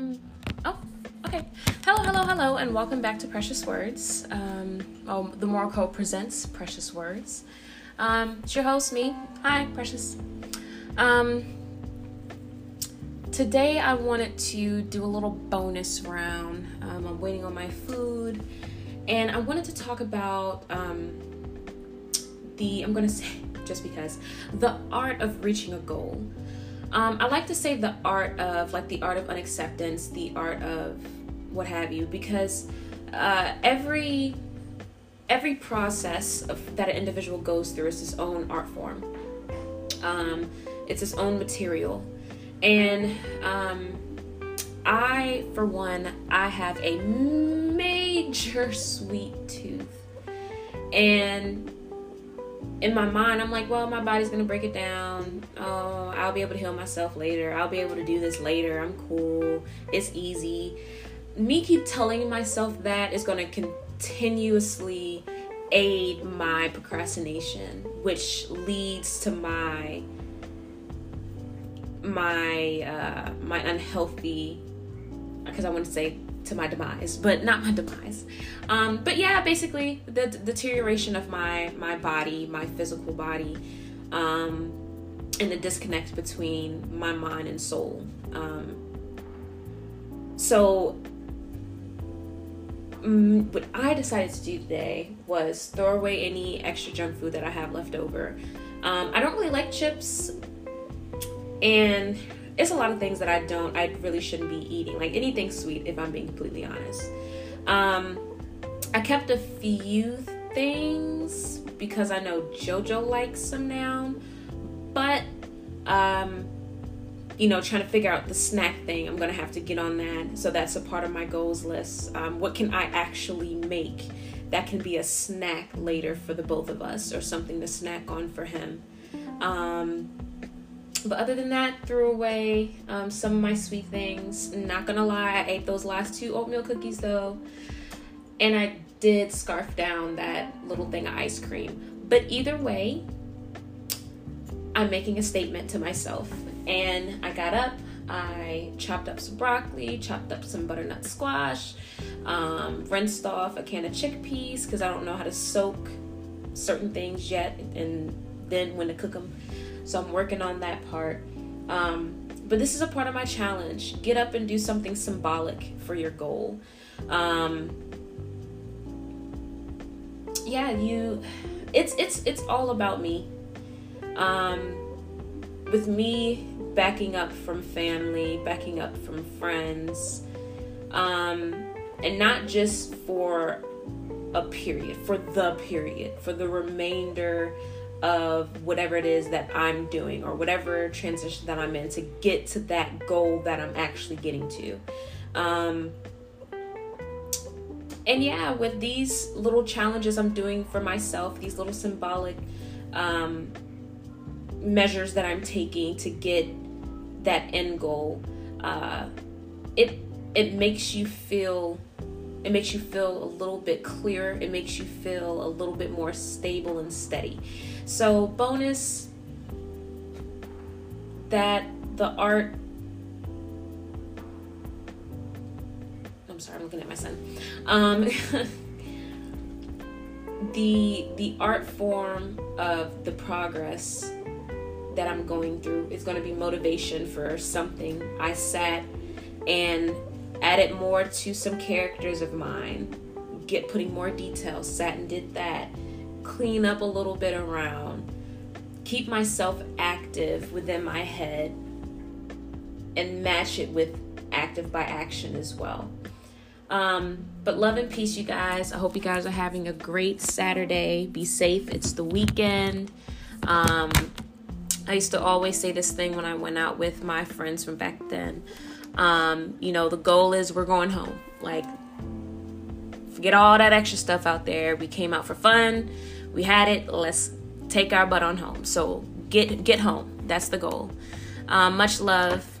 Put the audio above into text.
welcome. Oh, okay. Hello, hello, hello, and welcome back to Precious Words. Um, oh, the Moral Code presents Precious Words. Um, it's your host, me. Hi, Precious. Um, today I wanted to do a little bonus round. Um, I'm waiting on my food, and I wanted to talk about um, the. I'm gonna say just because the art of reaching a goal. Um, I like to say the art of, like, the art of unacceptance, the art of what have you, because uh, every every process of, that an individual goes through is its own art form. Um, it's its own material, and um, I, for one, I have a major sweet tooth, and in my mind, I'm like, well, my body's gonna break it down. Oh, I'll be able to heal myself later. I'll be able to do this later. I'm cool. It's easy. Me keep telling myself that is gonna continuously aid my procrastination, which leads to my my uh, my unhealthy because I want to say to my demise, but not my demise. Um, but yeah, basically the, the deterioration of my my body, my physical body, um, and the disconnect between my mind and soul. Um, so mm, what I decided to do today was throw away any extra junk food that I have left over. Um, I don't really like chips, and it's a lot of things that I don't, I really shouldn't be eating. Like anything sweet, if I'm being completely honest. Um, I kept a few things because I know JoJo likes some now, but um, you know, trying to figure out the snack thing, I'm gonna have to get on that. So that's a part of my goals list. Um, what can I actually make that can be a snack later for the both of us, or something to snack on for him? Um, but other than that, threw away um, some of my sweet things. Not gonna lie, I ate those last two oatmeal cookies though, and I did scarf down that little thing of ice cream. But either way, I'm making a statement to myself. And I got up, I chopped up some broccoli, chopped up some butternut squash, um, rinsed off a can of chickpeas because I don't know how to soak certain things yet, and then when to cook them so I'm working on that part. Um, but this is a part of my challenge. Get up and do something symbolic for your goal. Um, yeah, you. It's it's it's all about me. Um, with me backing up from family, backing up from friends, um, and not just for a period, for the period, for the remainder of whatever it is that I'm doing or whatever transition that I'm in to get to that goal that I'm actually getting to. Um, and yeah, with these little challenges I'm doing for myself, these little symbolic um, measures that I'm taking to get that end goal, uh, it it makes you feel it makes you feel a little bit clearer. It makes you feel a little bit more stable and steady. So, bonus that the art. I'm sorry, I'm looking at my son. Um, the the art form of the progress that I'm going through is going to be motivation for something. I sat and added more to some characters of mine, get putting more details, sat and did that clean up a little bit around, keep myself active within my head, and match it with active by action as well. Um, but love and peace, you guys. I hope you guys are having a great Saturday. Be safe. It's the weekend. Um, I used to always say this thing when I went out with my friends from back then. Um, you know, the goal is we're going home. Like, forget all that extra stuff out there. We came out for fun. We had it. Let's take our butt on home. So get get home. That's the goal. Um, much love